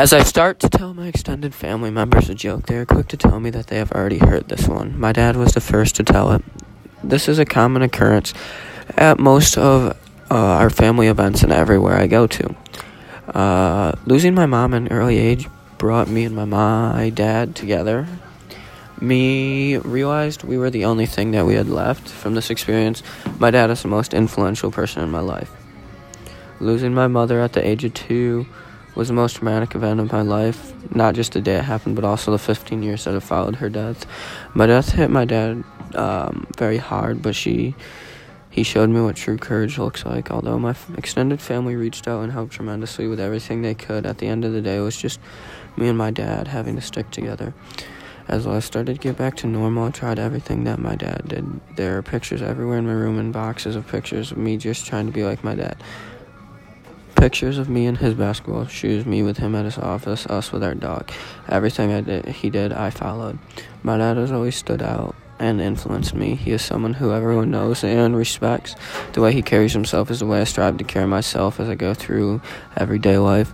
As I start to tell my extended family members a joke, they are quick to tell me that they have already heard this one. My dad was the first to tell it. This is a common occurrence at most of uh, our family events and everywhere I go to. Uh, losing my mom in early age brought me and my, my dad together. Me realized we were the only thing that we had left from this experience. My dad is the most influential person in my life. Losing my mother at the age of two was the most traumatic event of my life. Not just the day it happened, but also the 15 years that have followed her death. My death hit my dad um, very hard, but she he showed me what true courage looks like. Although my f- extended family reached out and helped tremendously with everything they could, at the end of the day, it was just me and my dad having to stick together. As I started to get back to normal, I tried everything that my dad did. There are pictures everywhere in my room and boxes of pictures of me just trying to be like my dad. Pictures of me in his basketball shoes, me with him at his office, us with our dog. Everything I did, he did, I followed. My dad has always stood out and influenced me. He is someone who everyone knows and respects. The way he carries himself is the way I strive to carry myself as I go through everyday life.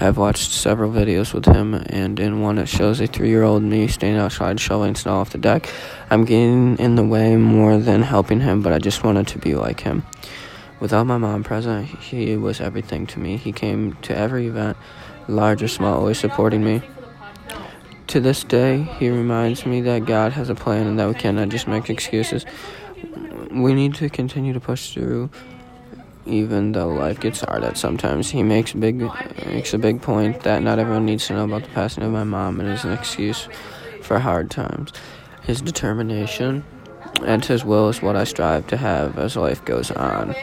I've watched several videos with him, and in one it shows a three year old me standing outside shoveling snow off the deck. I'm getting in the way more than helping him, but I just wanted to be like him. Without my mom present, he was everything to me. He came to every event, large or small, always supporting me. To this day, he reminds me that God has a plan and that we cannot just make excuses. We need to continue to push through, even though life gets hard at sometimes. He makes big makes a big point that not everyone needs to know about the passing of my mom, and is an excuse for hard times. His determination and as well as what I strive to have as life goes on.